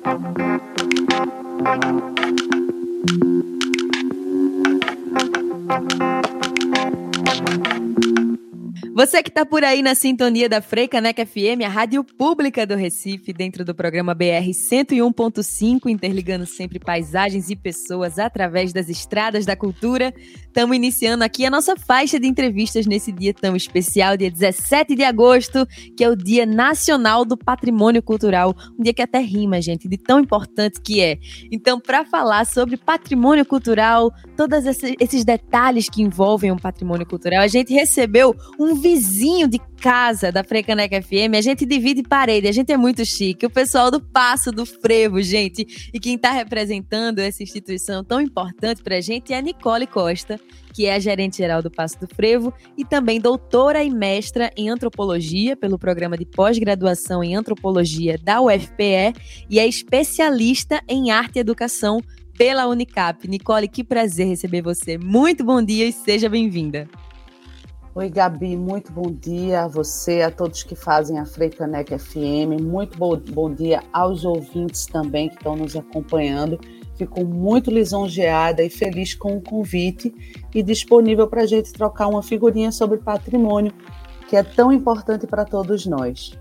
Thank you. Você que está por aí na sintonia da Freicaneca FM, a rádio pública do Recife, dentro do programa BR 101.5, interligando sempre paisagens e pessoas através das estradas da cultura. Estamos iniciando aqui a nossa faixa de entrevistas nesse dia tão especial, dia 17 de agosto, que é o Dia Nacional do Patrimônio Cultural. Um dia que até rima, gente, de tão importante que é. Então, para falar sobre patrimônio cultural, todos esses detalhes que envolvem um patrimônio cultural, a gente recebeu um vizinho de casa da Frecaneca FM, a gente divide parede, a gente é muito chique. O pessoal do Passo do Frevo, gente. E quem está representando essa instituição tão importante para a gente é a Nicole Costa, que é a gerente geral do Passo do Frevo e também doutora e mestra em antropologia pelo programa de pós-graduação em antropologia da UFPE e é especialista em arte e educação pela Unicap. Nicole, que prazer receber você. Muito bom dia e seja bem-vinda. Oi, Gabi, muito bom dia a você, a todos que fazem a Freicanec FM. Muito bom, bom dia aos ouvintes também que estão nos acompanhando. Fico muito lisonjeada e feliz com o convite e disponível para a gente trocar uma figurinha sobre patrimônio, que é tão importante para todos nós.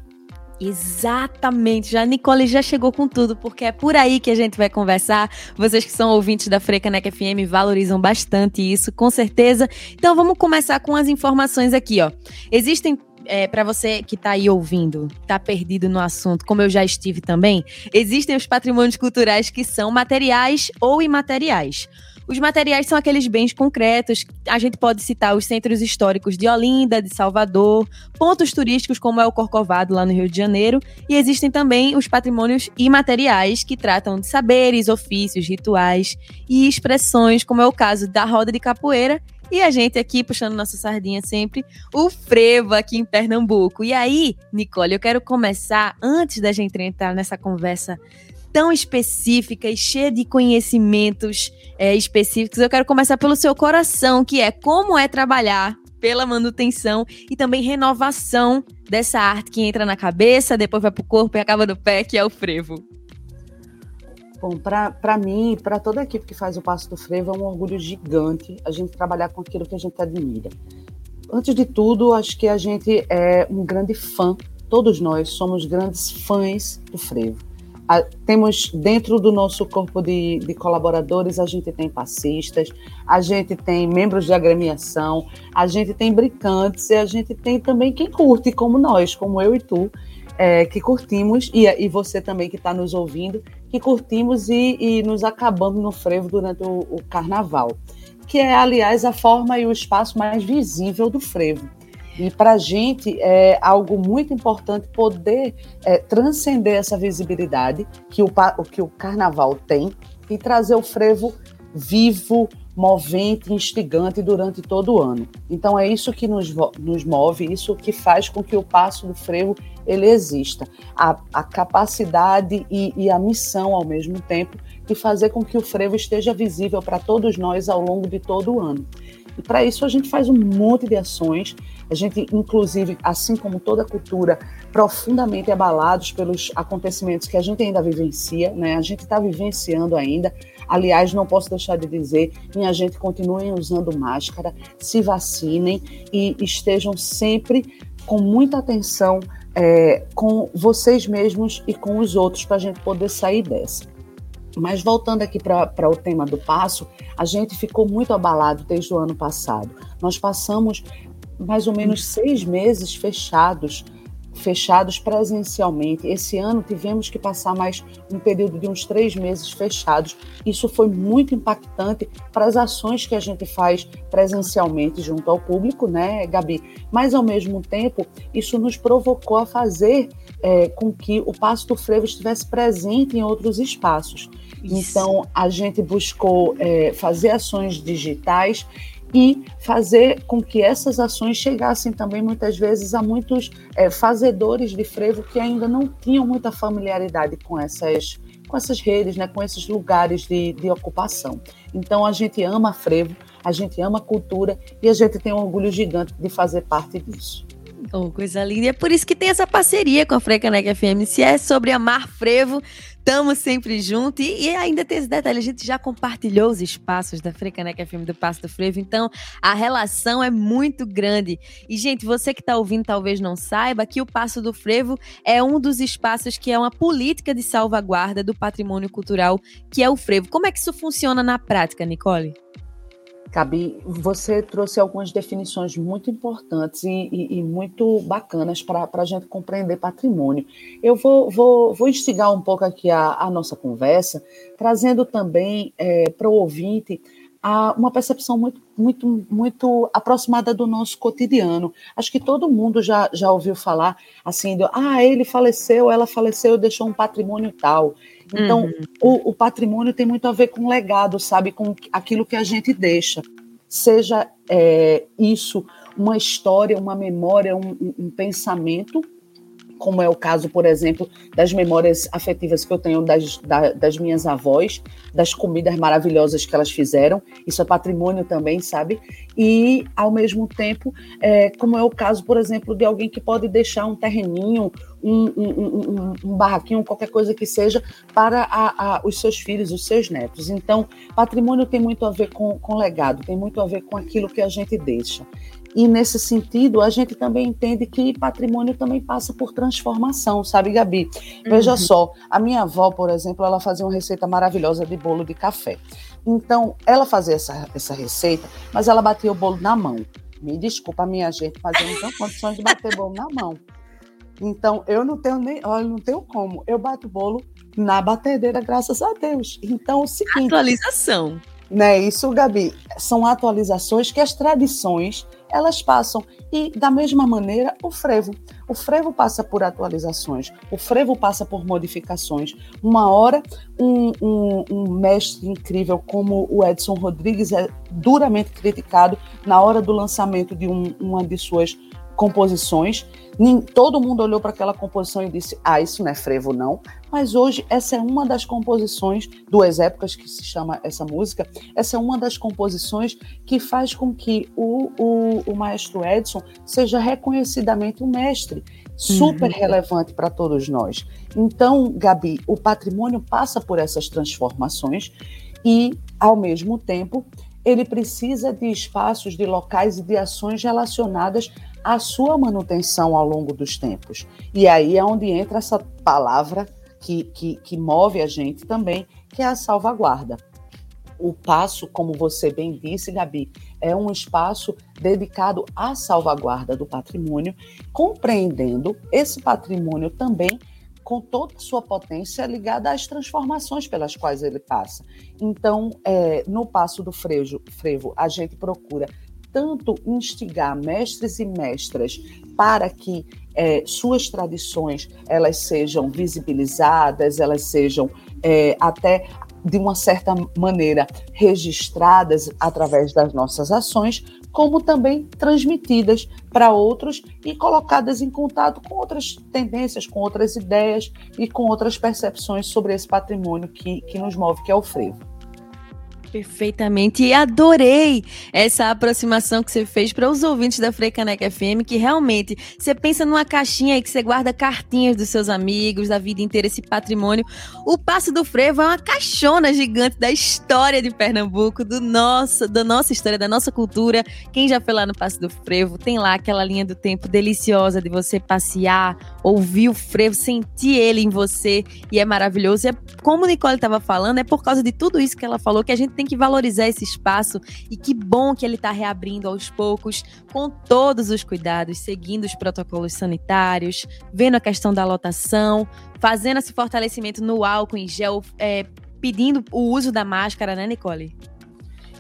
Exatamente, já a Nicole já chegou com tudo, porque é por aí que a gente vai conversar. Vocês que são ouvintes da Frecanec FM valorizam bastante isso, com certeza. Então vamos começar com as informações aqui, ó. Existem é, para você que está aí ouvindo, está perdido no assunto, como eu já estive também, existem os patrimônios culturais que são materiais ou imateriais. Os materiais são aqueles bens concretos. A gente pode citar os centros históricos de Olinda, de Salvador, pontos turísticos como é o Corcovado lá no Rio de Janeiro, e existem também os patrimônios imateriais que tratam de saberes, ofícios, rituais e expressões, como é o caso da roda de capoeira e a gente aqui puxando nossa sardinha sempre, o frevo aqui em Pernambuco. E aí, Nicole, eu quero começar, antes da gente entrar nessa conversa tão específica e cheia de conhecimentos é, específicos, eu quero começar pelo seu coração, que é como é trabalhar pela manutenção e também renovação dessa arte que entra na cabeça, depois vai para o corpo e acaba no pé, que é o frevo. Bom, para mim e para toda a equipe que faz o Passo do Frevo é um orgulho gigante a gente trabalhar com aquilo que a gente admira. Antes de tudo, acho que a gente é um grande fã, todos nós somos grandes fãs do frevo a, temos dentro do nosso corpo de, de, colaboradores, a gente tem passistas, a gente tem membros de agremiação, a gente tem brincantes e a gente tem também quem curte, como nós, como eu e tu, é, que curtimos, e, e você também que está nos ouvindo, que curtimos e, e, nos acabamos no frevo durante o, o carnaval, que é, aliás, a forma e o espaço mais visível do frevo. E para a gente é algo muito importante poder é, transcender essa visibilidade que o, que o carnaval tem e trazer o frevo vivo, movente, instigante durante todo o ano. Então é isso que nos, nos move, isso que faz com que o passo do frevo ele exista. A, a capacidade e, e a missão ao mesmo tempo de fazer com que o frevo esteja visível para todos nós ao longo de todo o ano. E para isso a gente faz um monte de ações. A gente, inclusive, assim como toda cultura, profundamente abalados pelos acontecimentos que a gente ainda vivencia, né? A gente está vivenciando ainda. Aliás, não posso deixar de dizer, minha gente, continuem usando máscara, se vacinem e estejam sempre com muita atenção é, com vocês mesmos e com os outros para a gente poder sair dessa. Mas voltando aqui para o tema do passo, a gente ficou muito abalado desde o ano passado. Nós passamos mais ou menos seis meses fechados fechados presencialmente. Esse ano tivemos que passar mais um período de uns três meses fechados. Isso foi muito impactante para as ações que a gente faz presencialmente junto ao público, né, Gabi? Mas, ao mesmo tempo, isso nos provocou a fazer é, com que o Passo do Frevo estivesse presente em outros espaços. Isso. Então, a gente buscou é, fazer ações digitais e fazer com que essas ações chegassem também muitas vezes a muitos é, fazedores de frevo que ainda não tinham muita familiaridade com essas com essas redes, né, com esses lugares de, de ocupação. Então a gente ama frevo, a gente ama cultura e a gente tem um orgulho gigante de fazer parte disso. Oh, coisa linda. E é por isso que tem essa parceria com a Frecanec FM. Se é sobre amar frevo, Tamo sempre junto. E, e, ainda tem esse detalhe: a gente já compartilhou os espaços da Frecanec FM do Passo do Frevo, então a relação é muito grande. E, gente, você que tá ouvindo talvez não saiba que o Passo do Frevo é um dos espaços que é uma política de salvaguarda do patrimônio cultural, que é o frevo. Como é que isso funciona na prática, Nicole? Gabi, você trouxe algumas definições muito importantes e, e, e muito bacanas para a gente compreender patrimônio. Eu vou, vou, vou instigar um pouco aqui a, a nossa conversa, trazendo também é, para o ouvinte a, uma percepção muito, muito, muito aproximada do nosso cotidiano. Acho que todo mundo já, já ouviu falar assim, de, ah, ele faleceu, ela faleceu, deixou um patrimônio tal. Então, uhum. o, o, patrimônio tem muito a ver com legado, sabe? Com aquilo que a gente deixa. Seja é, isso uma história, uma memória, um, um pensamento como é o caso, por exemplo, das memórias afetivas que eu tenho das, da, das minhas avós, das comidas maravilhosas que elas fizeram. Isso é patrimônio também, sabe? E, ao mesmo tempo, é, como é o caso, por exemplo, de alguém que pode deixar um terreninho, um, um, um, um barraquinho, qualquer coisa que seja, para a, a, os seus filhos, os seus netos. Então, patrimônio tem muito a ver com, com legado, tem muito a ver com aquilo que a gente deixa. E nesse sentido, a gente também entende que patrimônio também passa por transformação, sabe, Gabi? Veja uhum. só, a minha avó, por exemplo, ela fazia uma receita maravilhosa de bolo de café. Então, ela fazia essa, essa receita, mas ela batia o bolo na mão. Me desculpa, minha gente, mas eu não tenho condições de bater bolo na mão. Então, eu não tenho nem, olha, não tenho como. Eu bato bolo na batedeira, graças a Deus. Então, o seguinte. Atualização. Né, isso, Gabi, são atualizações que as tradições elas passam. E, da mesma maneira, o frevo. O frevo passa por atualizações, o frevo passa por modificações. Uma hora, um, um, um mestre incrível como o Edson Rodrigues é duramente criticado na hora do lançamento de um, uma de suas composições. Todo mundo olhou para aquela composição e disse: Ah, isso não é frevo, não. Mas hoje, essa é uma das composições, duas épocas que se chama essa música, essa é uma das composições que faz com que o, o, o maestro Edson seja reconhecidamente um mestre, super uhum. relevante para todos nós. Então, Gabi, o patrimônio passa por essas transformações e, ao mesmo tempo, ele precisa de espaços, de locais e de ações relacionadas à sua manutenção ao longo dos tempos. E aí é onde entra essa palavra que, que, que move a gente também, que é a salvaguarda. O passo, como você bem disse, Gabi, é um espaço dedicado à salvaguarda do patrimônio, compreendendo esse patrimônio também com toda a sua potência ligada às transformações pelas quais ele passa. Então, é, no passo do frevo, frevo, a gente procura tanto instigar mestres e mestras para que é, suas tradições elas sejam visibilizadas, elas sejam é, até de uma certa maneira registradas através das nossas ações, como também transmitidas para outros e colocadas em contato com outras tendências, com outras ideias e com outras percepções sobre esse patrimônio que, que nos move, que é o frevo. Perfeitamente. E adorei essa aproximação que você fez para os ouvintes da Freicaneca FM, que realmente você pensa numa caixinha aí que você guarda cartinhas dos seus amigos, da vida inteira, esse patrimônio. O Passo do Frevo é uma caixona gigante da história de Pernambuco, do nosso, da nossa história, da nossa cultura. Quem já foi lá no Passo do Frevo, tem lá aquela linha do tempo deliciosa de você passear, ouvir o frevo, sentir ele em você, e é maravilhoso. E é, como Nicole estava falando, é por causa de tudo isso que ela falou que a gente tem que valorizar esse espaço e que bom que ele está reabrindo aos poucos, com todos os cuidados, seguindo os protocolos sanitários, vendo a questão da lotação, fazendo esse fortalecimento no álcool em gel, é, pedindo o uso da máscara, né, Nicole?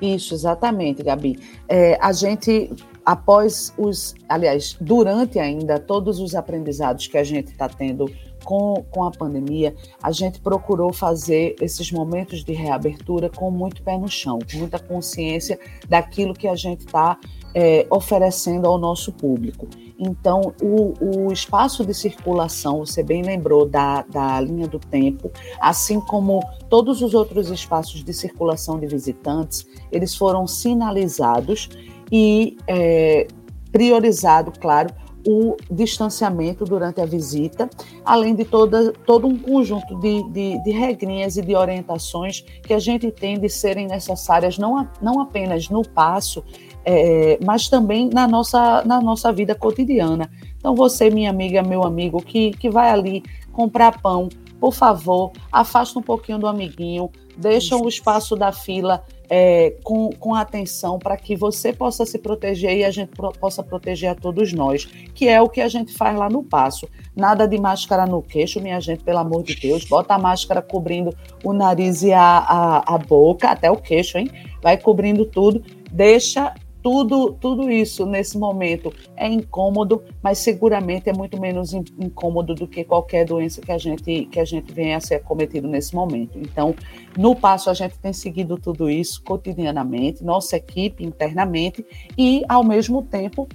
Isso, exatamente, Gabi. É, a gente, após os, aliás, durante ainda todos os aprendizados que a gente está tendo com, com a pandemia, a gente procurou fazer esses momentos de reabertura com muito pé no chão, com muita consciência daquilo que a gente está é, oferecendo ao nosso público. Então, o, o, espaço de circulação, você bem lembrou da, da linha do tempo, assim como todos os outros espaços de circulação de visitantes, eles foram sinalizados e é, priorizado, claro, o distanciamento durante a visita, além de toda, todo um conjunto de, de, de regrinhas e de orientações que a gente tem de serem necessárias não, não apenas no passo, é, mas também na nossa, na nossa vida cotidiana. Então, você, minha amiga, meu amigo, que, que vai ali comprar pão, por favor, afasta um pouquinho do amiguinho, deixa o espaço da fila é, com, com atenção para que você possa se proteger e a gente pro, possa proteger a todos nós, que é o que a gente faz lá no passo. Nada de máscara no queixo, minha gente, pelo amor de Deus. Bota a máscara cobrindo o nariz e a, a, a boca, até o queixo, hein? Vai cobrindo tudo. Deixa tudo, tudo isso nesse momento é incômodo, mas seguramente é muito menos incômodo do que qualquer doença que a gente que a gente venha a ser cometido nesse momento. Então, no passo a gente tem seguido tudo isso cotidianamente, nossa equipe internamente e ao mesmo tempo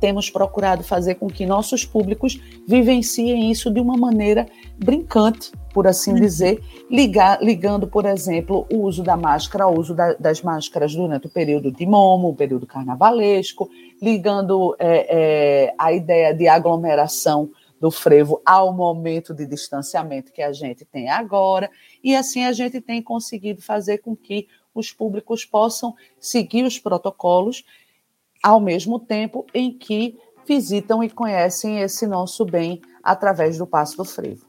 temos procurado fazer com que nossos públicos vivenciem isso de uma maneira brincante, por assim uhum. dizer, ligar, ligando, por exemplo, o uso da máscara ao uso da, das máscaras durante o período de momo, o período carnavalesco, ligando é, é, a ideia de aglomeração do frevo ao momento de distanciamento que a gente tem agora, e assim a gente tem conseguido fazer com que os públicos possam seguir os protocolos ao mesmo tempo em que visitam e conhecem esse nosso bem através do Passo do Frevo.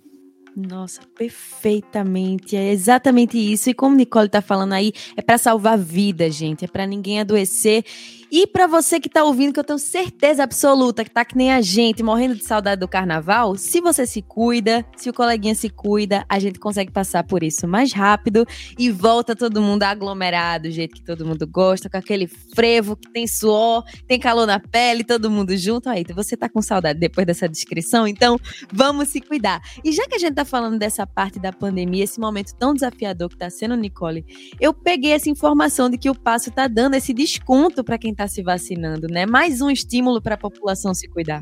Nossa, perfeitamente. É exatamente isso. E como Nicole está falando aí, é para salvar vidas, gente. É para ninguém adoecer e para você que tá ouvindo, que eu tenho certeza absoluta que tá que nem a gente, morrendo de saudade do carnaval, se você se cuida, se o coleguinha se cuida, a gente consegue passar por isso mais rápido e volta todo mundo aglomerado, do jeito que todo mundo gosta, com aquele frevo que tem suor, tem calor na pele, todo mundo junto. Aí, você tá com saudade depois dessa descrição? Então, vamos se cuidar. E já que a gente tá falando dessa parte da pandemia, esse momento tão desafiador que tá sendo, Nicole, eu peguei essa informação de que o passo tá dando esse desconto para quem está se vacinando, né? Mais um estímulo para a população se cuidar.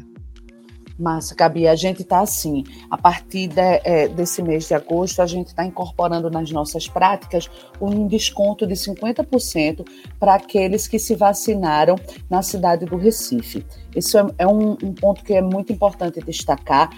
Massa, Gabi, a gente está assim, a partir de, é, desse mês de agosto, a gente está incorporando nas nossas práticas um desconto de 50% para aqueles que se vacinaram na cidade do Recife. Isso é, é um, um ponto que é muito importante destacar,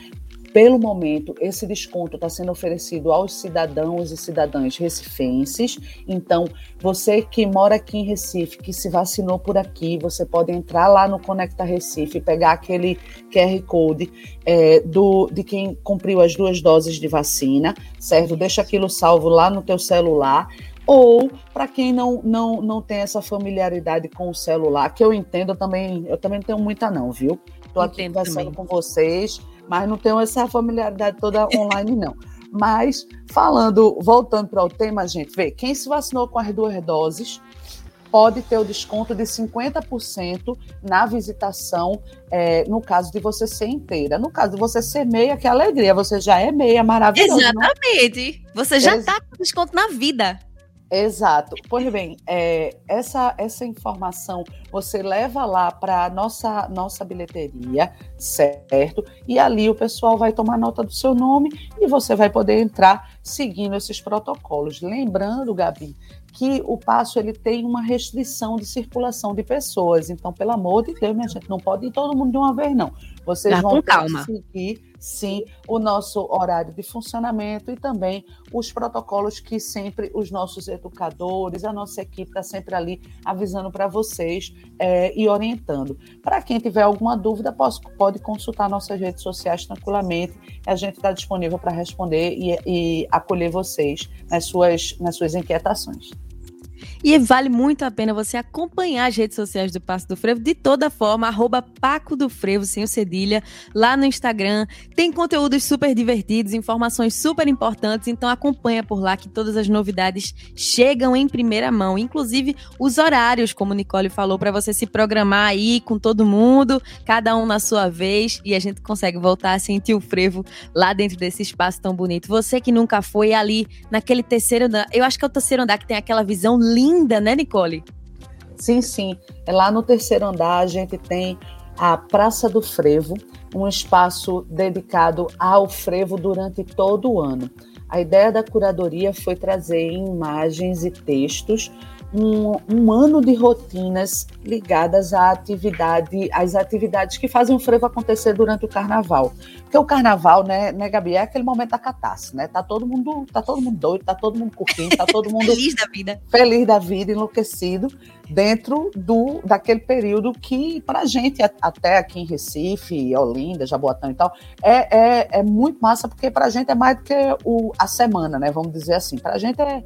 pelo momento, esse desconto está sendo oferecido aos cidadãos e cidadãs recifenses. Então, você que mora aqui em Recife, que se vacinou por aqui, você pode entrar lá no Conecta Recife, pegar aquele QR Code é, do, de quem cumpriu as duas doses de vacina, certo? Deixa aquilo salvo lá no teu celular ou para quem não, não, não tem essa familiaridade com o celular, que eu entendo eu também, eu também não tenho muita não, viu? Estou aqui conversando com vocês, mas não tenho essa familiaridade toda online, não. Mas falando, voltando para o tema, gente, vê, quem se vacinou com as duas doses pode ter o desconto de 50% na visitação, é, no caso de você ser inteira. No caso de você ser meia, que alegria, você já é meia, maravilhoso. Exatamente. Não? Você já está com desconto na vida. Exato. Pois bem, é, essa, essa informação você leva lá para a nossa, nossa bilheteria, certo? E ali o pessoal vai tomar nota do seu nome e você vai poder entrar seguindo esses protocolos. Lembrando, Gabi, que o passo ele tem uma restrição de circulação de pessoas. Então, pelo amor de Deus, minha gente, não pode ir todo mundo de uma vez, não. Vocês Dá vão seguir sim o nosso horário de funcionamento e também os protocolos que sempre os nossos educadores, a nossa equipe está sempre ali avisando para vocês é, e orientando. Para quem tiver alguma dúvida, pode, pode consultar nossas redes sociais tranquilamente. A gente está disponível para responder e, e acolher vocês nas suas, nas suas inquietações. E vale muito a pena você acompanhar as redes sociais do Passo do Frevo de toda forma, arroba Paco do Frevo, sem o cedilha, lá no Instagram. Tem conteúdos super divertidos, informações super importantes, então acompanha por lá que todas as novidades chegam em primeira mão, inclusive os horários, como Nicole falou, para você se programar aí com todo mundo, cada um na sua vez, e a gente consegue voltar a sentir o frevo lá dentro desse espaço tão bonito. Você que nunca foi ali naquele terceiro andar, eu acho que é o terceiro andar que tem aquela visão linda né, Nicole? Sim, sim. É lá no terceiro andar a gente tem a Praça do Frevo, um espaço dedicado ao frevo durante todo o ano. A ideia da curadoria foi trazer imagens e textos um, um, ano de rotinas ligadas à atividade, às atividades que fazem o frevo acontecer durante o carnaval. Porque o carnaval, né, né, Gabi, é aquele momento da catástrofe, né? Tá todo mundo, tá todo mundo doido, tá todo mundo curtindo, tá todo mundo feliz da vida. Feliz da vida, enlouquecido, dentro do daquele período que pra gente até aqui em Recife, Olinda, Jaboatão e tal, é, é, é muito massa porque pra gente é mais do que o, a semana, né? Vamos dizer assim. Pra gente é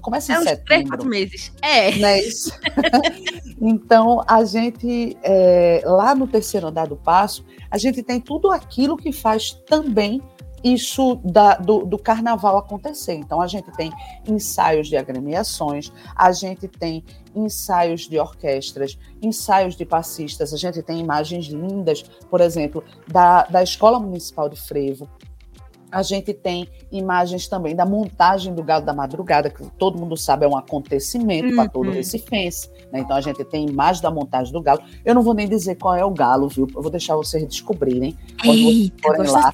começa em é setembro. Três, quatro meses. É. É isso? então, a gente, é, lá no terceiro andar do passo, a gente tem tudo aquilo que faz também isso da, do, do, carnaval acontecer. Então, a gente tem ensaios de agremiações, a gente tem ensaios de orquestras, ensaios de passistas, a gente tem imagens lindas, por exemplo, da, da Escola Municipal de Frevo, a gente tem imagens também da montagem do Galo da Madrugada, que todo mundo sabe é um acontecimento uhum. para todo recifense. Né? Então a gente tem imagem da montagem do Galo. Eu não vou nem dizer qual é o Galo, viu? Eu vou deixar vocês descobrirem quando vocês forem lá.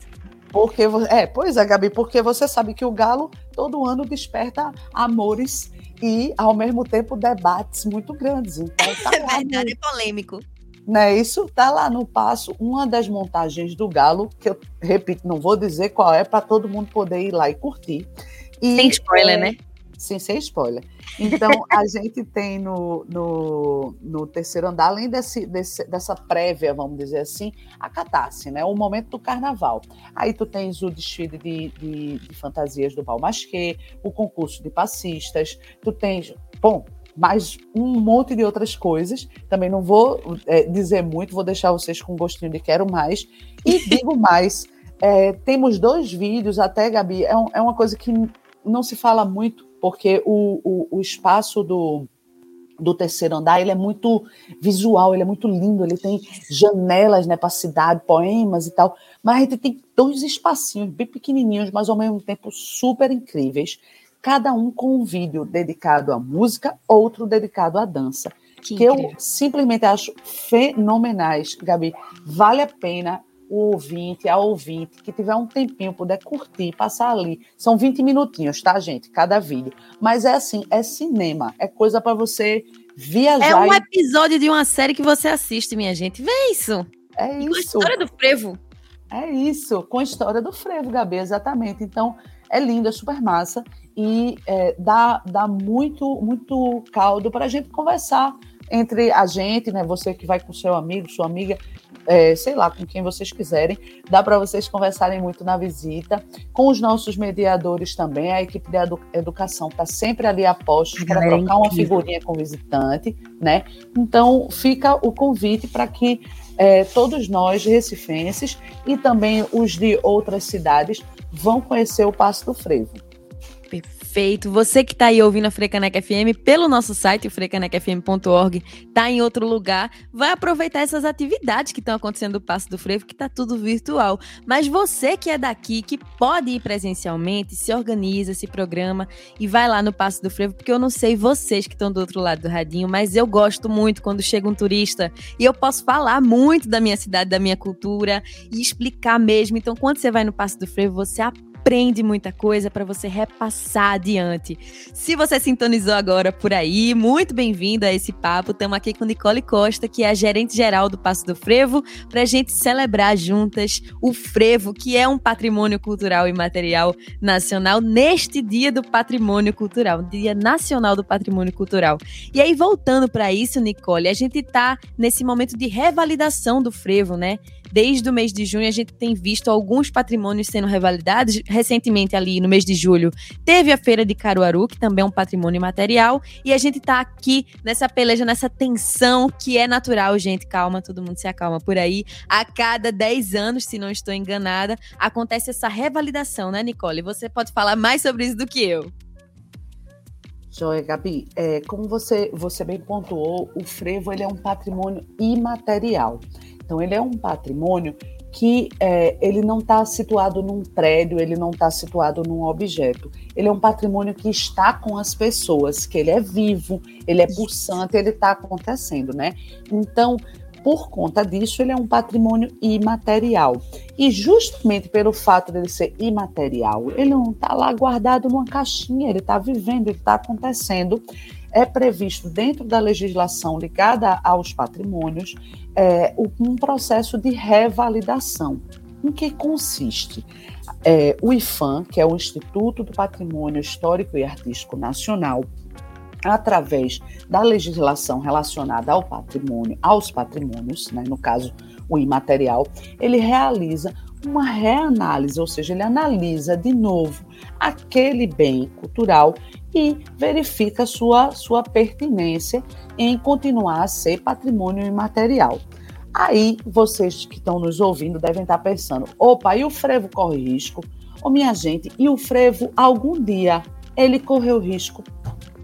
Porque, é, pois é, Gabi, porque você sabe que o Galo todo ano desperta amores e, ao mesmo tempo, debates muito grandes. Então, tá é verdade, é polêmico né? Isso tá lá no passo, uma das montagens do Galo, que eu repito, não vou dizer qual é, para todo mundo poder ir lá e curtir. E, sem spoiler, é, né? Sim, sem spoiler. Então, a gente tem no, no, no, terceiro andar, além desse, desse, dessa prévia, vamos dizer assim, a catarse, né? O momento do carnaval. Aí tu tens o desfile de, de, de fantasias do Balmasquê, o concurso de passistas, tu tens. Bom, mais um monte de outras coisas. Também não vou é, dizer muito, vou deixar vocês com gostinho de quero mais. E digo mais, é, temos dois vídeos, até, Gabi, é, um, é, uma coisa que não se fala muito, porque o, o, o espaço do, do terceiro andar, ele é muito visual, ele é muito lindo, ele tem janelas né, para a cidade, poemas e tal, mas a gente tem dois espacinhos bem pequenininhos, mas ao mesmo tempo super incríveis, cada um com um vídeo dedicado à música, outro dedicado à dança. Que, que eu simplesmente acho fenomenais, Gabi. Vale a pena o ouvinte, a ouvinte, que tiver um tempinho, puder curtir, passar ali. São 20 minutinhos, tá, gente? Cada vídeo. Mas é assim, é cinema, é coisa para você viajar. É um episódio de uma série que você assiste, minha gente. Vê isso. É isso. Com a história do frevo. É isso, com a história do frevo, Gabi, exatamente. Então, é lindo, é super massa e é, dá, dá muito, muito caldo para a gente conversar entre a gente, né? Você que vai com seu amigo, sua amiga, é, sei lá, com quem vocês quiserem. Dá para vocês conversarem muito na visita. Com os nossos mediadores também, a equipe de edu educação está sempre ali a postos para trocar uma figurinha com o visitante, né? Então, fica o convite para que é, todos nós, recifenses, e também os de outras cidades, vão conhecer o Passo do Frevo. Perfeito. Você que está aí ouvindo a Frecaneca FM pelo nosso site, frecanecfm.org, está em outro lugar, vai aproveitar essas atividades que estão acontecendo no Passo do Frevo, que está tudo virtual. Mas você que é daqui, que pode ir presencialmente, se organiza, se programa e vai lá no Passo do Frevo, porque eu não sei vocês que estão do outro lado do radinho, mas eu gosto muito quando chega um turista e eu posso falar muito da minha cidade, da minha cultura e explicar mesmo. Então, quando você vai no Passo do Frevo, você aprende aprende muita coisa para você repassar adiante. Se você sintonizou agora por aí, muito bem-vindo a esse papo. Estamos aqui com Nicole Costa, que é a gerente geral do Passo do Frevo, para a gente celebrar juntas o frevo, que é um patrimônio cultural e material nacional, neste Dia do Patrimônio Cultural, Dia Nacional do Patrimônio Cultural. E aí, voltando para isso, Nicole, a gente está nesse momento de revalidação do frevo, né? Desde o mês de junho, a gente tem visto alguns patrimônios sendo revalidados. Recentemente, ali no mês de julho, teve a Feira de Caruaru, que também é um patrimônio material. E a gente tá aqui nessa peleja, nessa tensão que é natural, gente. Calma, todo mundo se acalma por aí. A cada 10 anos, se não estou enganada, acontece essa revalidação, né, Nicole? Você pode falar mais sobre isso do que eu. Joia, Gabi, é, como você, você bem pontuou, o frevo ele é um patrimônio imaterial. Então, ele é um patrimônio que é, ele não está situado num prédio, ele não está situado num objeto. Ele é um patrimônio que está com as pessoas, que ele é vivo, ele é pulsante, ele está acontecendo, né? Então, por conta disso, ele é um patrimônio imaterial. E justamente pelo fato dele ser imaterial, ele não está lá guardado numa caixinha, ele está vivendo, ele está acontecendo é previsto dentro da legislação ligada aos patrimônios é, um processo de revalidação. Em que consiste? É, o IFAM, que é o Instituto do Patrimônio Histórico e Artístico Nacional, através da legislação relacionada ao patrimônio, aos patrimônios, né, no caso o imaterial, ele realiza uma reanálise, ou seja, ele analisa de novo aquele bem cultural e verifica sua, sua pertinência em continuar a ser patrimônio imaterial. Aí vocês que estão nos ouvindo devem estar pensando: opa, e o frevo corre risco? Ô minha gente, e o frevo algum dia ele correu risco?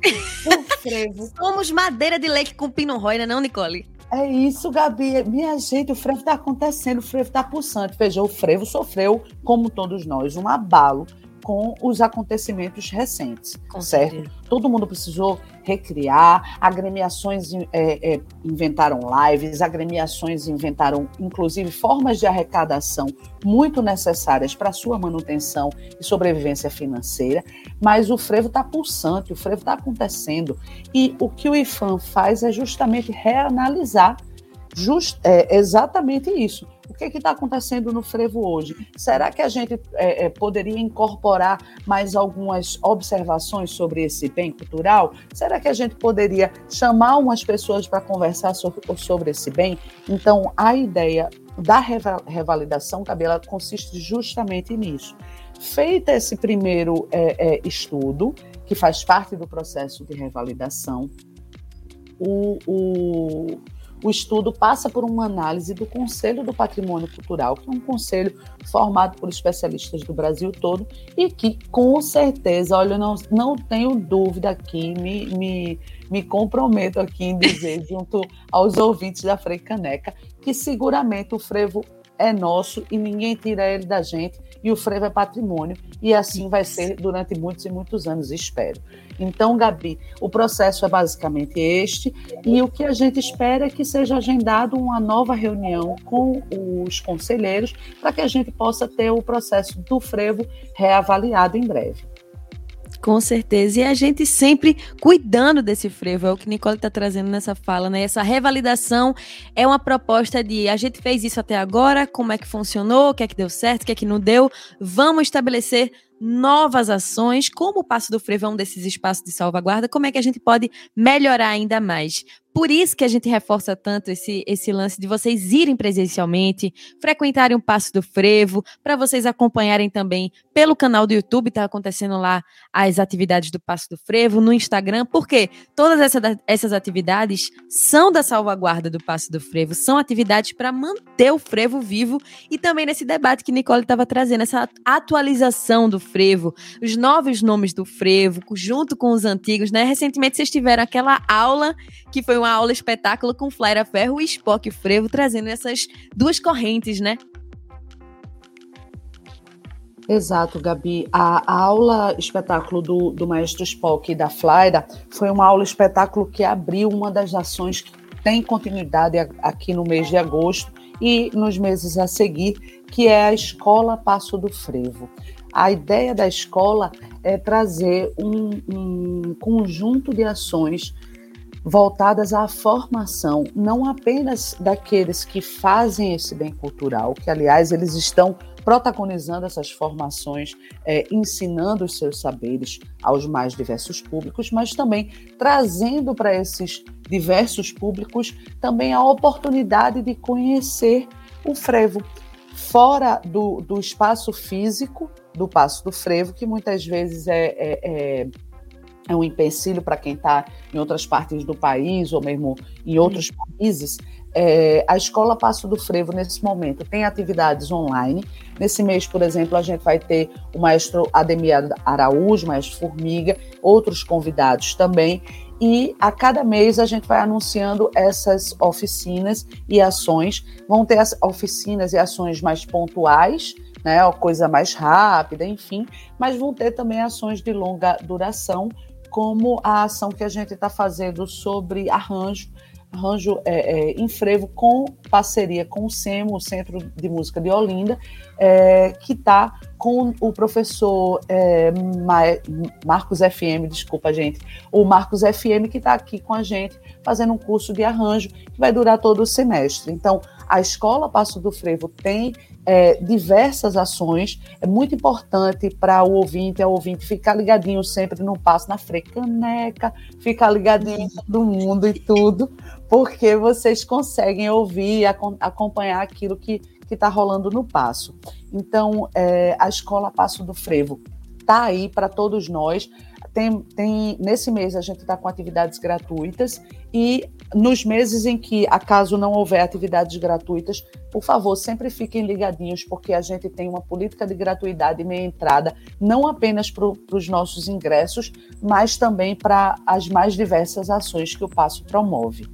O frevo. Somos madeira de leite com pino rói, não, Nicole? É isso, Gabi. Minha gente, o frevo está acontecendo, o frevo está pulsante. Veja, o frevo sofreu, como todos nós, um abalo com os acontecimentos recentes, com certo? Certeza. Todo mundo precisou recriar, agremiações é, é, inventaram lives, agremiações inventaram, inclusive, formas de arrecadação muito necessárias para sua manutenção e sobrevivência financeira, mas o frevo está pulsante, o frevo está acontecendo, e o que o IFAM faz é justamente reanalisar just, é, exatamente isso o que está acontecendo no frevo hoje? Será que a gente é, é, poderia incorporar mais algumas observações sobre esse bem cultural? Será que a gente poderia chamar umas pessoas para conversar sobre, sobre esse bem? Então, a ideia da revalidação, Cabela, consiste justamente nisso. Feita esse primeiro é, é, estudo, que faz parte do processo de revalidação, o, o o estudo passa por uma análise do Conselho do Patrimônio Cultural, que é um conselho formado por especialistas do Brasil todo e que, com certeza, olha, não, não tenho dúvida aqui, me, me, me comprometo aqui em dizer, junto aos ouvintes da Frei Caneca, que seguramente o frevo é nosso e ninguém tira ele da gente e o frevo é patrimônio e assim vai ser durante muitos e muitos anos, espero. Então, Gabi, o processo é basicamente este, e o que a gente espera é que seja agendado uma nova reunião com os conselheiros para que a gente possa ter o processo do frevo reavaliado em breve. Com certeza. E a gente sempre cuidando desse frevo, é o que Nicole está trazendo nessa fala, né? Essa revalidação é uma proposta de a gente fez isso até agora, como é que funcionou, o que é que deu certo, o que é que não deu. Vamos estabelecer novas ações, como o Passo do Frevo é um desses espaços de salvaguarda, como é que a gente pode melhorar ainda mais? Por isso que a gente reforça tanto esse, esse lance de vocês irem presencialmente, frequentarem o Passo do Frevo, para vocês acompanharem também pelo canal do YouTube, está acontecendo lá as atividades do Passo do Frevo, no Instagram, porque todas essa, essas atividades são da salvaguarda do Passo do Frevo, são atividades para manter o frevo vivo e também nesse debate que Nicole estava trazendo, essa atualização do frevo, os novos nomes do frevo, junto com os antigos, né? Recentemente vocês tiveram aquela aula que foi uma aula espetáculo com Flaira Ferro e Spock Frevo, trazendo essas duas correntes, né? Exato, Gabi. A, a aula espetáculo do, do maestro Spock e da Flaira foi uma aula espetáculo que abriu uma das ações que tem continuidade aqui no mês de agosto e nos meses a seguir, que é a Escola Passo do Frevo. A ideia da escola é trazer um, um conjunto de ações voltadas à formação, não apenas daqueles que fazem esse bem cultural, que, aliás, eles estão protagonizando essas formações, é, ensinando os seus saberes aos mais diversos públicos, mas também trazendo para esses diversos públicos também a oportunidade de conhecer o frevo. Fora do, do espaço físico do Passo do Frevo, que muitas vezes é, é, é é um empecilho para quem está em outras partes do país ou mesmo em outros países. É, a Escola Passo do Frevo, nesse momento, tem atividades online. Nesse mês, por exemplo, a gente vai ter o maestro Ademir Araújo, maestro Formiga, outros convidados também. E a cada mês a gente vai anunciando essas oficinas e ações. Vão ter as oficinas e ações mais pontuais, né, coisa mais rápida, enfim, mas vão ter também ações de longa duração como a ação que a gente está fazendo sobre arranjo arranjo é, é, em frevo com parceria com o SEMO, o Centro de Música de Olinda, é, que está com o professor é, Marcos FM, desculpa, gente, o Marcos FM, que está aqui com a gente, fazendo um curso de arranjo que vai durar todo o semestre. Então, a Escola Passo do Frevo tem é, diversas ações. É muito importante para o ouvinte, a ouvinte ficar ligadinho sempre no Passo na Frecaneca, ficar ligadinho em todo mundo e tudo, porque vocês conseguem ouvir e acompanhar aquilo que está rolando no Passo. Então, é, a Escola Passo do Frevo está aí para todos nós. Tem, tem, nesse mês a gente está com atividades gratuitas e nos meses em que, acaso não houver atividades gratuitas, por favor, sempre fiquem ligadinhos, porque a gente tem uma política de gratuidade e meia entrada, não apenas para os nossos ingressos, mas também para as mais diversas ações que o Passo promove.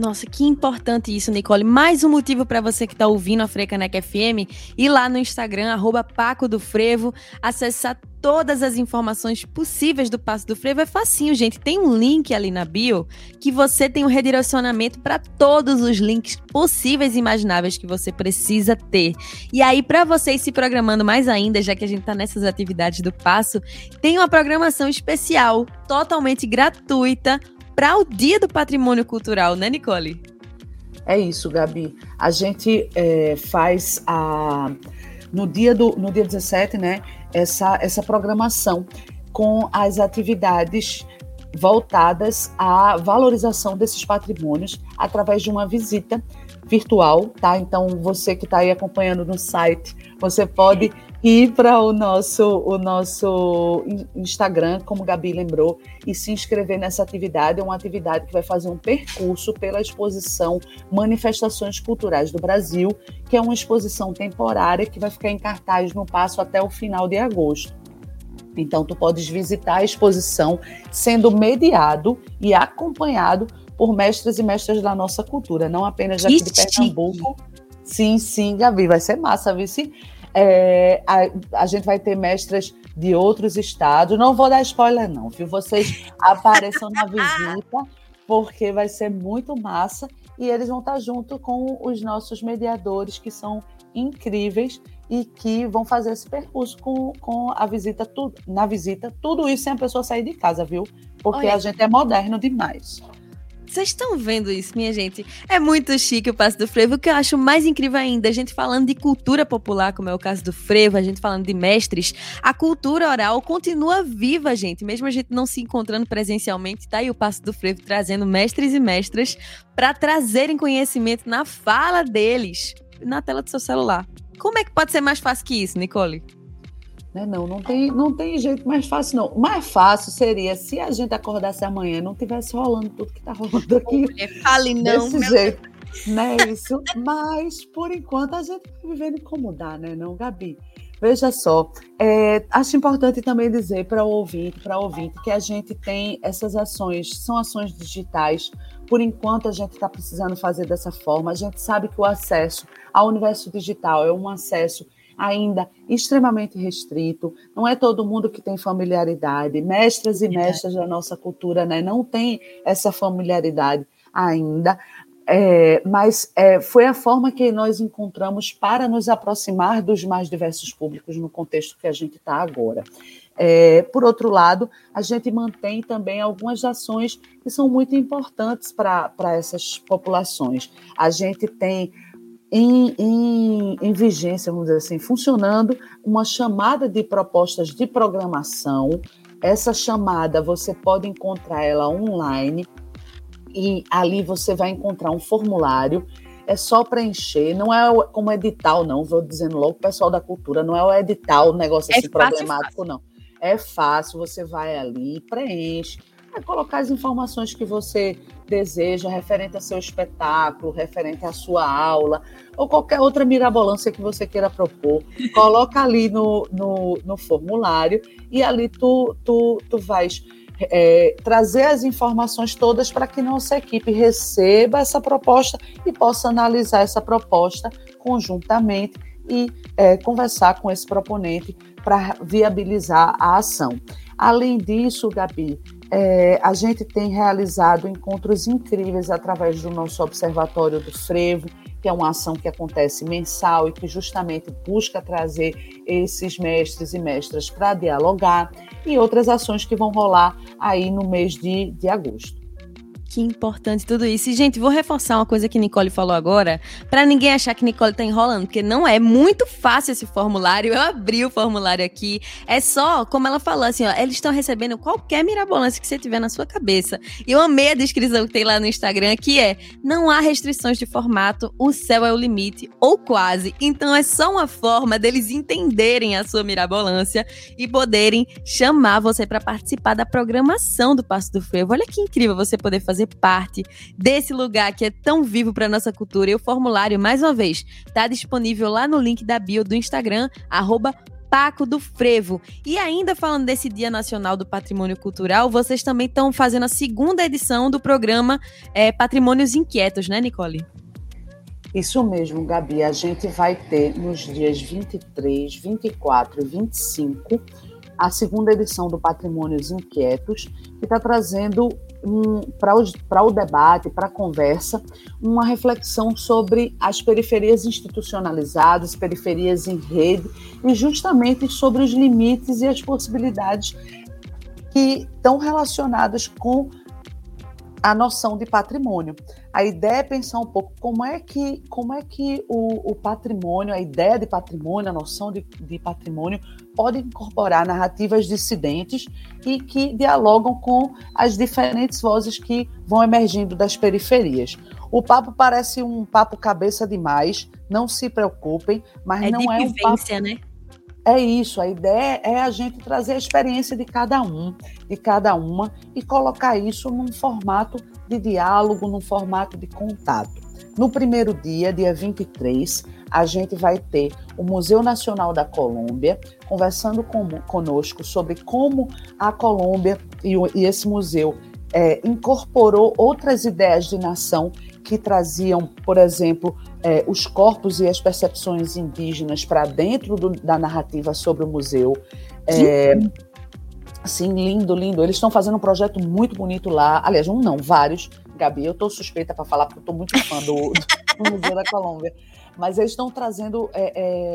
Nossa, que importante isso, Nicole. Mais um motivo para você que está ouvindo a Frecanec FM ir lá no Instagram, arroba Paco do Frevo, acessar todas as informações possíveis do Passo do Frevo. É facinho, gente. Tem um link ali na bio que você tem um redirecionamento para todos os links possíveis e imagináveis que você precisa ter. E aí, para vocês se programando mais ainda, já que a gente está nessas atividades do Passo, tem uma programação especial, totalmente gratuita, para o Dia do Patrimônio Cultural, né, Nicole? É isso, Gabi. A gente é, faz a no dia do no dia 17, né, essa essa programação com as atividades voltadas à valorização desses patrimônios através de uma visita virtual, tá? Então você que está aí acompanhando no site, você pode ir para o nosso, o nosso Instagram, como Gabi lembrou, e se inscrever nessa atividade. É uma atividade que vai fazer um percurso pela exposição Manifestações Culturais do Brasil, que é uma exposição temporária que vai ficar em cartaz no passo até o final de agosto. Então, tu podes visitar a exposição sendo mediado e acompanhado por mestres e mestras da nossa cultura, não apenas daqui de Pernambuco. Sim, sim, Gabi, vai ser massa, viu? É, a, a, gente vai ter mestras de outros estados. Não vou dar spoiler, não, viu? Vocês apareçam na visita, porque vai ser muito massa. E eles vão estar junto com os nossos mediadores, que são incríveis e que vão fazer esse percurso com, com a visita, tu, na visita. Tudo isso sem a pessoa sair de casa, viu? Porque Olha. a gente é moderno demais. Vocês estão vendo isso, minha gente? É muito chique o Passo do Frevo. O que eu acho mais incrível ainda, a gente falando de cultura popular, como é o caso do Frevo, a gente falando de mestres, a cultura oral continua viva, gente. Mesmo a gente não se encontrando presencialmente, tá aí o Passo do Frevo trazendo mestres e mestras para trazerem conhecimento na fala deles, na tela do seu celular. Como é que pode ser mais fácil que isso, Nicole? Né? Não, não tem, não tem jeito mais fácil, não. Mais fácil seria se a gente acordasse amanhã e não tivesse rolando tudo que está rolando aqui. fale não. Desse jeito. Deus. Né, isso. Mas, por enquanto, a gente está vivendo incomodar, né, não, Gabi? Veja só, é, acho importante também dizer para o ouvinte, para o ouvinte, que a gente tem essas ações, são ações digitais. Por enquanto, a gente está precisando fazer dessa forma. A gente sabe que o acesso ao universo digital é um acesso ainda extremamente restrito, não é todo mundo que tem familiaridade, mestras e mestras da nossa cultura né, não tem essa familiaridade ainda, é, mas é, foi a forma que nós encontramos para nos aproximar dos mais diversos públicos no contexto que a gente está agora. É, por outro lado, a gente mantém também algumas ações que são muito importantes para essas populações. A gente tem em, em, em, vigência, vamos dizer assim, funcionando uma chamada de propostas de programação. Essa chamada você pode encontrar ela online e ali você vai encontrar um formulário. É só preencher, não é como edital, não. Vou dizendo logo, pessoal da cultura, não é o edital, o negócio é assim fácil, problemático, fácil. não. É fácil, você vai ali, preenche é colocar as informações que você deseja referente ao seu espetáculo, referente à sua aula, ou qualquer outra mirabolância que você queira propor. Coloca ali no, no, no formulário e ali tu, tu, tu vais é, trazer as informações todas para que nossa equipe receba essa proposta e possa analisar essa proposta conjuntamente e é, conversar com esse proponente para viabilizar a ação. Além disso, Gabi, é, a gente tem realizado encontros incríveis através do nosso Observatório do Frevo, que é uma ação que acontece mensal e que justamente busca trazer esses mestres e mestras para dialogar, e outras ações que vão rolar aí no mês de, de agosto. Que importante tudo isso. E, gente, vou reforçar uma coisa que Nicole falou agora, para ninguém achar que Nicole tá enrolando, porque não é muito fácil esse formulário. Eu abri o formulário aqui. É só, como ela falou, assim, ó, eles estão recebendo qualquer mirabolância que você tiver na sua cabeça. E eu amei a descrição que tem lá no Instagram, que é: não há restrições de formato, o céu é o limite, ou quase. Então é só uma forma deles entenderem a sua mirabolância e poderem chamar você para participar da programação do Passo do Frevo. Olha que incrível você poder fazer fazer parte desse lugar que é tão vivo para nossa cultura. E o formulário, mais uma vez, está disponível lá no link da bio do Instagram, arroba Paco do Frevo. E ainda falando desse Dia Nacional do Patrimônio Cultural, vocês também estão fazendo a segunda edição do programa é, Patrimônios Inquietos, né, Nicole? Isso mesmo, Gabi. A gente vai ter nos dias 23, 24 e 25 a segunda edição do Patrimônios Inquietos, que está trazendo um, para o debate, para a conversa, uma reflexão sobre as periferias institucionalizadas, periferias em rede, e justamente sobre os limites e as possibilidades que estão relacionadas com a noção de patrimônio. A ideia é pensar um pouco como é que, como é que o, o patrimônio, a ideia de patrimônio, a noção de, de patrimônio pode incorporar narrativas dissidentes e que dialogam com as diferentes vozes que vão emergindo das periferias. O papo parece um papo cabeça demais, não se preocupem, mas é não é um papo... né? É isso, a ideia é a gente trazer a experiência de cada um, de cada uma, e colocar isso num formato de diálogo, num formato de contato. No primeiro dia, dia 23, a gente vai ter o Museu Nacional da Colômbia conversando com, conosco sobre como a Colômbia e, e esse museu é, incorporou outras ideias de nação que traziam, por exemplo, é, os corpos e as percepções indígenas para dentro do, da narrativa sobre o museu. É, sim, lindo, lindo. Eles estão fazendo um projeto muito bonito lá. Aliás, um não, vários. Gabi, eu estou suspeita para falar, porque eu estou muito fã do, do, Museu da Colômbia. Mas eles estão trazendo é,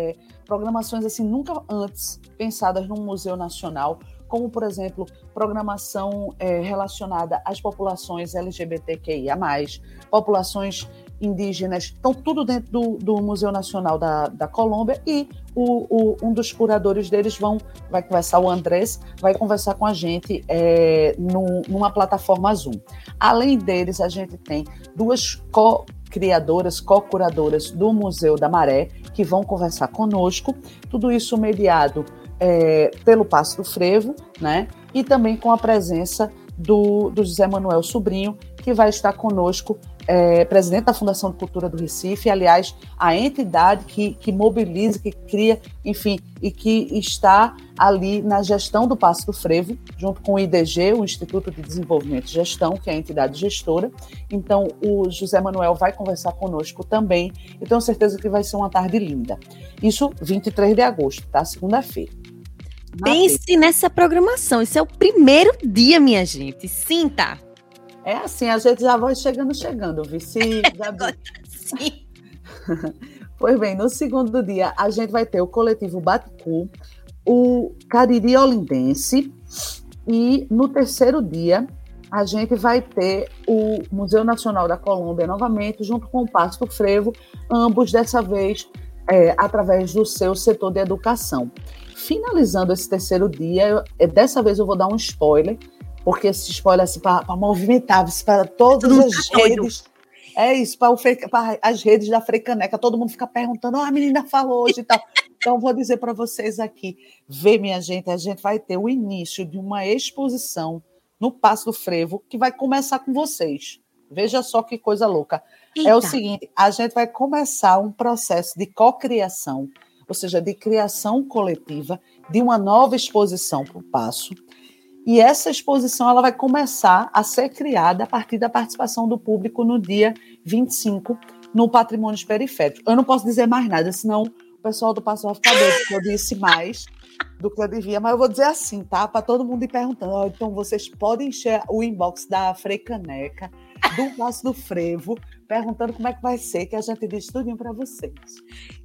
é, programações assim nunca antes pensadas num museu nacional, como, por exemplo, programação é, relacionada às populações LGBTQIA, populações indígenas, estão tudo dentro do, do Museu Nacional da, da Colômbia e o, o, um dos curadores deles vão, vai conversar, o Andrés, vai conversar com a gente é, no, numa plataforma Zoom. Além deles, a gente tem duas co-criadoras, co-curadoras do Museu da Maré, que vão conversar conosco, tudo isso mediado é, pelo Passo do Frevo, né? E também com a presença do, do José Manuel Sobrinho, que vai estar conosco é, presidente da Fundação de Cultura do Recife, aliás, a entidade que, que mobiliza, que cria, enfim, e que está ali na gestão do Passo do Frevo, junto com o IDG, o Instituto de Desenvolvimento e Gestão, que é a entidade gestora. Então, o José Manuel vai conversar conosco também, e tenho certeza que vai ser uma tarde linda. Isso 23 de agosto, tá? Segunda-feira. Pense nessa programação. Isso é o primeiro dia, minha gente. Sinta. É assim, a gente já vai chegando, chegando, Vici, Gabi. Sim. pois bem, no segundo dia, a gente vai ter o coletivo Baticu, o Cariri Olindense, e no terceiro dia, a gente vai ter o Museu Nacional da Colômbia novamente, junto com o Pasto Frevo, ambos dessa vez é, através do seu setor de educação. Finalizando esse terceiro dia, eu, dessa vez eu vou dar um spoiler, porque esse spoiler assim, para movimentar, para todas as redes. É isso, para as redes da Frecaneca, todo mundo fica perguntando, oh, a menina falou hoje e tal. Então, vou dizer para vocês aqui, vê, minha gente, a gente vai ter o início de uma exposição no Passo do Frevo, que vai começar com vocês. Veja só que coisa louca. Eita. É o seguinte, a gente vai começar um processo de cocriação, ou seja, de criação coletiva de uma nova exposição para o Passo, e essa exposição ela vai começar a ser criada a partir da participação do público no dia 25 no Patrimônio Periférico. Eu não posso dizer mais nada, senão o pessoal do Passo vai ficar doido, eu disse mais. do que eu devia. Mas eu vou dizer assim, tá? Para todo mundo ir perguntando. Oh, então vocês podem encher o inbox da Freicaneca, do Passo do Frevo, perguntando como é que vai ser, que a gente diz tudo para vocês.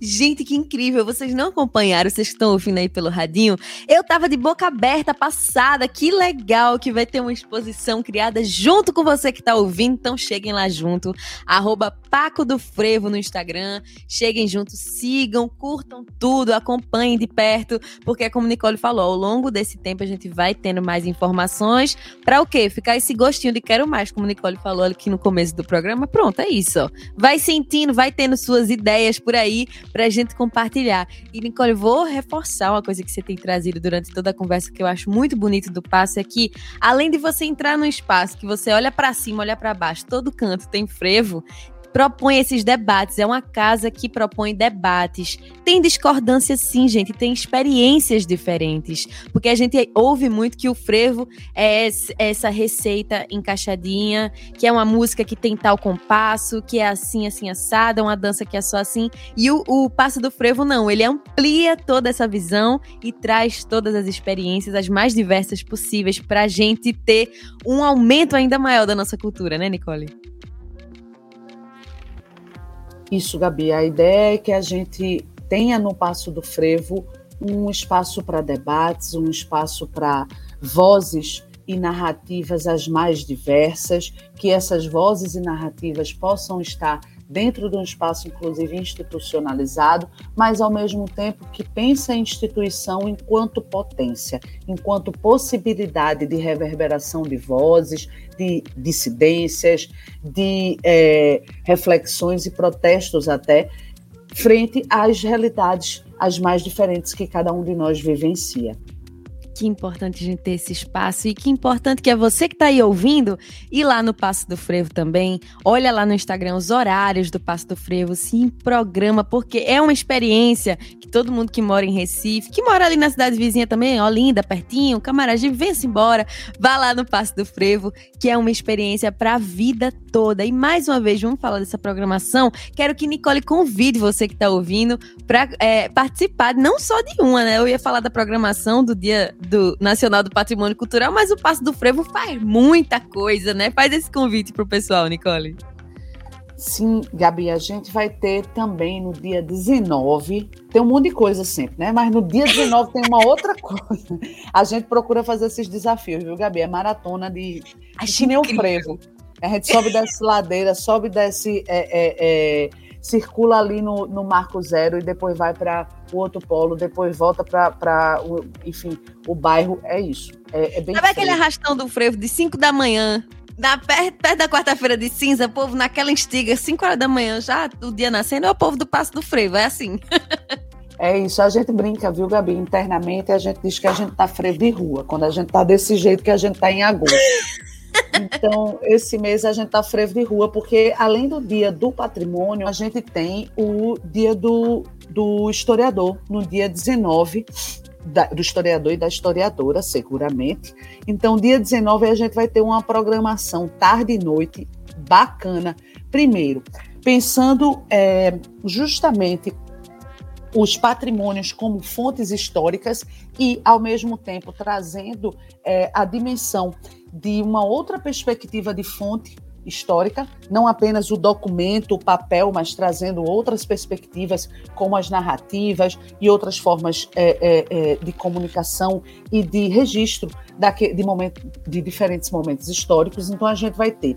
Gente, que incrível! Vocês não acompanharam, vocês estão ouvindo aí pelo radinho. Eu tava de boca aberta, passada. Que legal que vai ter uma exposição criada junto com você que tá ouvindo. Então cheguem lá junto. Arroba Paco do Frevo no Instagram. Cheguem junto, sigam, curtam tudo, acompanhem de perto, porque como Nicole falou, ao longo desse tempo a gente vai tendo mais informações. Para o quê? Ficar esse gostinho de quero mais, como Nicole falou aqui no começo do programa. Pronto, é isso. Vai sentindo, vai tendo suas ideias por aí pra gente compartilhar. E, Nicole, vou reforçar uma coisa que você tem trazido durante toda a conversa que eu acho muito bonito do passo é que, além de você entrar no espaço, que você olha para cima, olha para baixo, todo canto tem frevo, propõe esses debates. É uma casa que propõe debates. Tem discordância, sim, gente. Tem experiências diferentes. Porque a gente ouve muito que o frevo é essa receita encaixadinha, que é uma música que tem tal compasso, que é assim, assim, assada, uma dança que é só assim. E o, o passo do frevo, não. Ele amplia toda essa visão e traz todas as experiências, as mais diversas possíveis, para a gente ter um aumento ainda maior da nossa cultura, né, Nicole? Isso, Gabi. A ideia é que a gente tenha no Passo do Frevo um espaço para debates, um espaço para vozes e narrativas as mais diversas, que essas vozes e narrativas possam estar dentro de um espaço, inclusive institucionalizado, mas ao mesmo tempo que pensa a instituição enquanto potência, enquanto possibilidade de reverberação de vozes, de dissidências, de é, reflexões e protestos até, frente às realidades as mais diferentes que cada um de nós vivencia que importante a gente ter esse espaço e que importante que é você que está aí ouvindo ir lá no Passo do Frevo também. Olha lá no Instagram os horários do Passo do Frevo, se programa, porque é uma experiência que todo mundo que mora em Recife, que mora ali na cidade vizinha também, Olinda, pertinho, Camaragibe, vem-se embora, vá lá no Passo do Frevo, que é uma experiência para a vida toda. E mais uma vez, vamos falar dessa programação. Quero que Nicole convide você que está ouvindo para é, participar, não só de uma, né? Eu ia falar da programação do dia do Nacional do Patrimônio Cultural, mas o Passo do Frevo faz muita coisa, né? Faz esse convite pro pessoal, Nicole. Sim, Gabi, a gente vai ter também no dia 19, tem um monte de coisa sempre, né? Mas no dia 19 tem uma outra coisa. A gente procura fazer esses desafios, viu, Gabi? É maratona de, de que nem o frevo. A gente sobe dessa ladeira, sobe desse. É, é, é, circula ali no, no Marco Zero e depois vai para o outro polo, depois volta para, enfim, o bairro. É isso. É, é bem Sabe aquele arrastão do frevo de 5 da manhã? Na, perto, perto da quarta-feira de cinza, o povo naquela instiga, 5 horas da manhã, já o dia nascendo, é o povo do Passo do Frevo, é assim. É isso, a gente brinca, viu, Gabi? Internamente a gente diz que a gente tá frevo de rua, quando a gente tá desse jeito que a gente tá em agosto. Então, esse mês a gente está frevo de rua, porque além do dia do patrimônio, a gente tem o dia do, do historiador, no dia 19 da, do historiador e da historiadora, seguramente. Então, dia 19 a gente vai ter uma programação tarde e noite bacana. Primeiro, pensando é, justamente os patrimônios como fontes históricas e, ao mesmo tempo, trazendo é, a dimensão de uma outra perspectiva de fonte histórica, não apenas o documento, o papel, mas trazendo outras perspectivas, como as narrativas e outras formas é, é, é, de comunicação e de registro de, momento, de diferentes momentos históricos. Então, a gente vai ter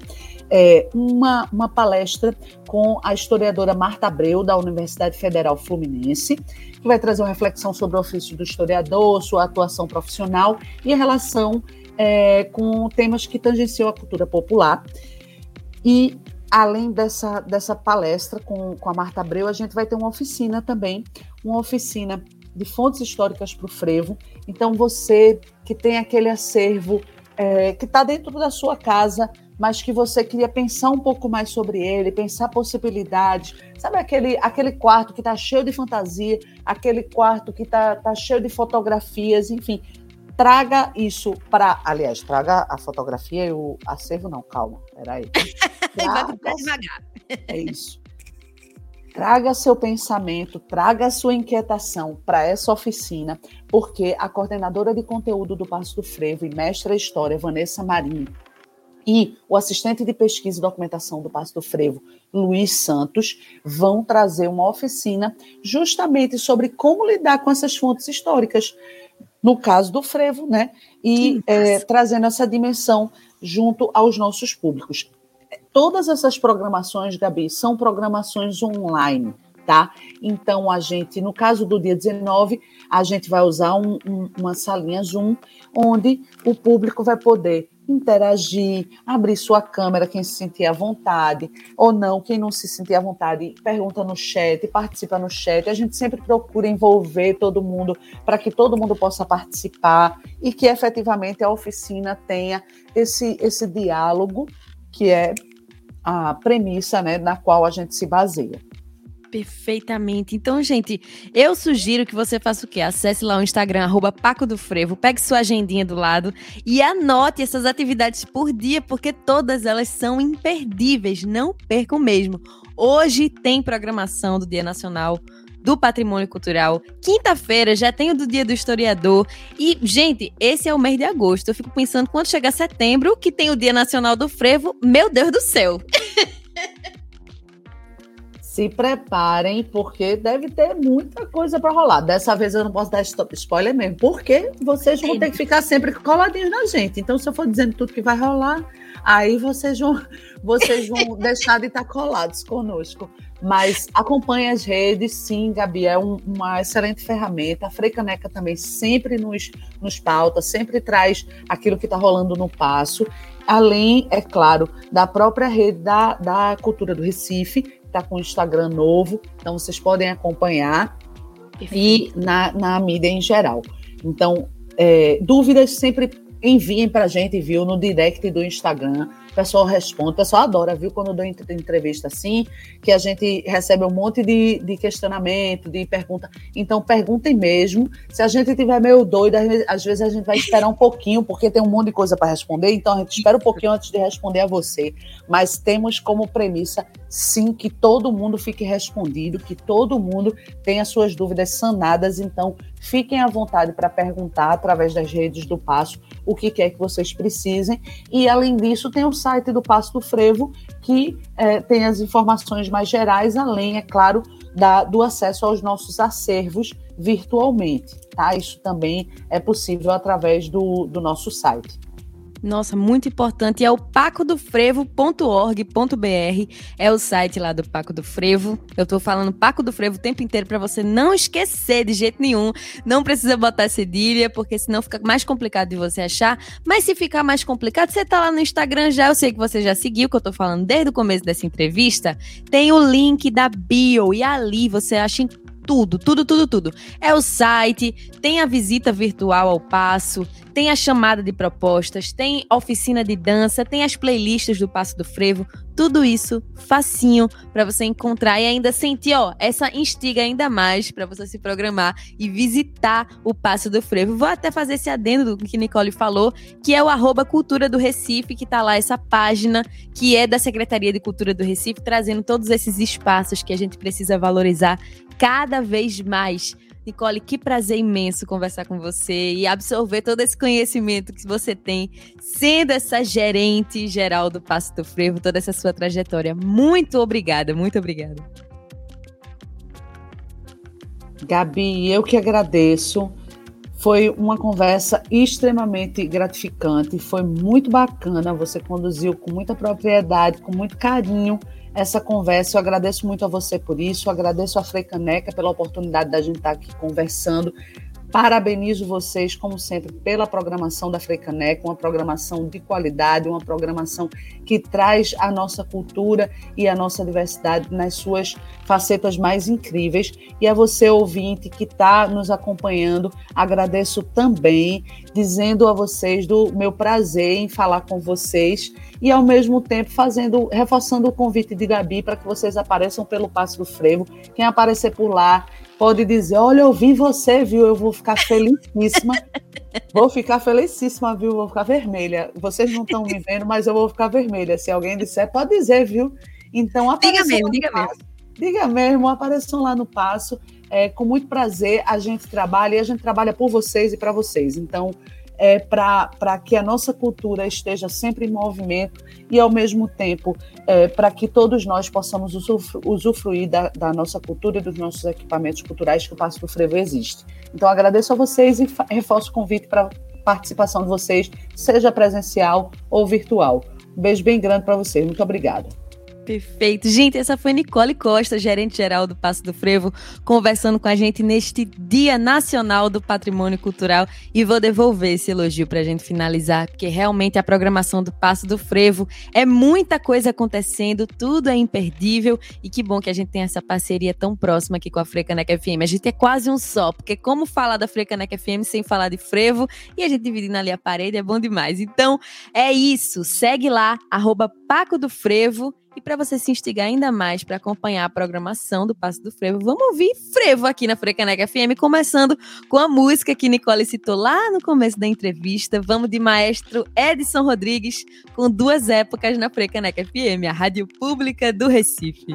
é, uma, uma palestra com a historiadora Marta Abreu, da Universidade Federal Fluminense, que vai trazer uma reflexão sobre o ofício do historiador, sua atuação profissional e a relação é, com temas que tangenciam a cultura popular. E além dessa, dessa palestra com, com a Marta Abreu, a gente vai ter uma oficina também, uma oficina de fontes históricas para o frevo. Então, você que tem aquele acervo é, que está dentro da sua casa, mas que você queria pensar um pouco mais sobre ele, pensar possibilidades. Sabe aquele, aquele quarto que está cheio de fantasia, aquele quarto que está tá cheio de fotografias, enfim traga isso para. Aliás, traga a fotografia e o acervo, não, calma, peraí. Vai devagar. É isso. Traga seu pensamento, traga sua inquietação para essa oficina, porque a coordenadora de conteúdo do Passo do Frevo e mestra história, Vanessa Marinho, e o assistente de pesquisa e documentação do Passo do Frevo, Luiz Santos, vão trazer uma oficina justamente sobre como lidar com essas fontes históricas, no caso do frevo, né? E é, trazendo essa dimensão junto aos nossos públicos. Todas essas programações, Gabi, são programações online, tá? Então, a gente, no caso do dia 19, a gente vai usar um, um, uma salinha Zoom, onde o público vai poder interagir, abrir sua câmera, quem se sentir à vontade, ou não, quem não se sentir à vontade, pergunta no chat, participa no chat. A gente sempre procura envolver todo mundo para que todo mundo possa participar e que efetivamente a oficina tenha esse, esse diálogo que é a premissa né, na qual a gente se baseia. Perfeitamente. Então, gente, eu sugiro que você faça o quê? Acesse lá o Instagram, arroba Paco do Frevo, pegue sua agendinha do lado e anote essas atividades por dia, porque todas elas são imperdíveis. Não percam mesmo. Hoje tem programação do Dia Nacional do Patrimônio Cultural. Quinta-feira já tem o do Dia do Historiador. E, gente, esse é o mês de agosto. Eu fico pensando quando chegar setembro, que tem o Dia Nacional do Frevo. Meu Deus do céu! se preparem, porque deve ter muita coisa para rolar. Dessa vez eu não posso dar spoiler mesmo, porque vocês vão ter que ficar sempre coladinhos na gente. Então, se eu for dizendo tudo que vai rolar, aí vocês vão, vocês vão deixar de estar colados conosco. Mas acompanhe as redes, sim, Gabi, é um, uma excelente ferramenta. A Freicaneca também sempre nos, nos pauta, sempre traz aquilo que está rolando no passo. Além, é claro, da própria rede da, da cultura do Recife, está com o Instagram novo, então vocês podem acompanhar e na, na mídia em geral. Então, é, dúvidas sempre enviem para a gente, viu, no direct do Instagram. O pessoal responde, o pessoal adora, viu, quando eu dou entrevista assim, que a gente recebe um monte de, de questionamento, de pergunta. Então, perguntem mesmo. Se a gente tiver meio doido, às vezes a gente vai esperar um pouquinho, porque tem um monte de coisa para responder, então a gente espera um pouquinho antes de responder a você. Mas temos como premissa, sim, que todo mundo fique respondido, que todo mundo tenha suas dúvidas sanadas. Então, fiquem à vontade para perguntar através das redes do Passo o que quer que vocês precisem. E, além disso, tem site do Passo do Frevo, que é, tem as informações mais gerais, além, é claro, da, do acesso aos nossos acervos virtualmente. Tá? Isso também é possível através do, do nosso site. Nossa, muito importante. É o pacodofrevo.org.br. É o site lá do Paco do Frevo. Eu tô falando Paco do Frevo o tempo inteiro para você não esquecer de jeito nenhum. Não precisa botar cedilha, porque senão fica mais complicado de você achar. Mas se ficar mais complicado, você tá lá no Instagram já. Eu sei que você já seguiu, que eu tô falando desde o começo dessa entrevista. Tem o link da bio e ali você acha tudo, tudo, tudo, tudo. É o site, tem a visita virtual ao passo, tem a chamada de propostas, tem oficina de dança, tem as playlists do Passo do Frevo, tudo isso facinho para você encontrar e ainda sentir, ó, essa instiga ainda mais para você se programar e visitar o Passo do Frevo. Vou até fazer esse adendo do que Nicole falou, que é o arroba Cultura do Recife, que tá lá essa página que é da Secretaria de Cultura do Recife, trazendo todos esses espaços que a gente precisa valorizar cada vez mais Nicole, que prazer imenso conversar com você e absorver todo esse conhecimento que você tem, sendo essa gerente geral do Passo do Frevo, toda essa sua trajetória. Muito obrigada, muito obrigada. Gabi, eu que agradeço. Foi uma conversa extremamente gratificante, foi muito bacana. Você conduziu com muita propriedade, com muito carinho essa conversa. Eu agradeço muito a você por isso, eu agradeço a Frei Caneca pela oportunidade da gente estar aqui conversando. Parabenizo vocês, como sempre, pela programação da Freicanec, uma programação de qualidade, uma programação que traz a nossa cultura e a nossa diversidade nas suas facetas mais incríveis. E a você, ouvinte, que está nos acompanhando, agradeço também, dizendo a vocês do meu prazer em falar com vocês e, ao mesmo tempo, fazendo, reforçando o convite de Gabi para que vocês apareçam pelo Passo do Frevo. Quem aparecer por lá, pode dizer: Olha, eu vi você, viu? Eu vou ficar felicíssima. vou ficar felicíssima, viu? Vou ficar vermelha. Vocês não estão me vendo, mas eu vou ficar vermelha. Se alguém disser, pode dizer, viu? Então, diga mesmo, diga mesmo. diga mesmo, apareçam lá no Passo. É, com muito prazer, a gente trabalha e a gente trabalha por vocês e para vocês. Então, é, para que a nossa cultura esteja sempre em movimento e, ao mesmo tempo, é, para que todos nós possamos usufruir da, da, nossa cultura e dos nossos equipamentos culturais que o Passo do Frevo existe. Então, agradeço a vocês e reforço o convite para participação de vocês, seja presencial ou virtual. Um beijo bem grande para vocês. Muito obrigada. Perfeito. Gente, essa foi Nicole Costa, gerente geral do Passo do Frevo, conversando com a gente neste Dia Nacional do Patrimônio Cultural. E vou devolver esse elogio para a gente finalizar, porque realmente a programação do Passo do Frevo é muita coisa acontecendo, tudo é imperdível. E que bom que a gente tem essa parceria tão próxima aqui com a Frecaneca FM. A gente é quase um só, porque como falar da Frecaneca FM sem falar de frevo e a gente dividindo ali a parede é bom demais. Então é isso. Segue lá, arroba Paco do Frevo e para você se instigar ainda mais para acompanhar a programação do Passo do Frevo, vamos ouvir Frevo aqui na Frecaneca FM, começando com a música que Nicole citou lá no começo da entrevista. Vamos de maestro Edson Rodrigues, com duas épocas na Frecaneca FM, a rádio pública do Recife.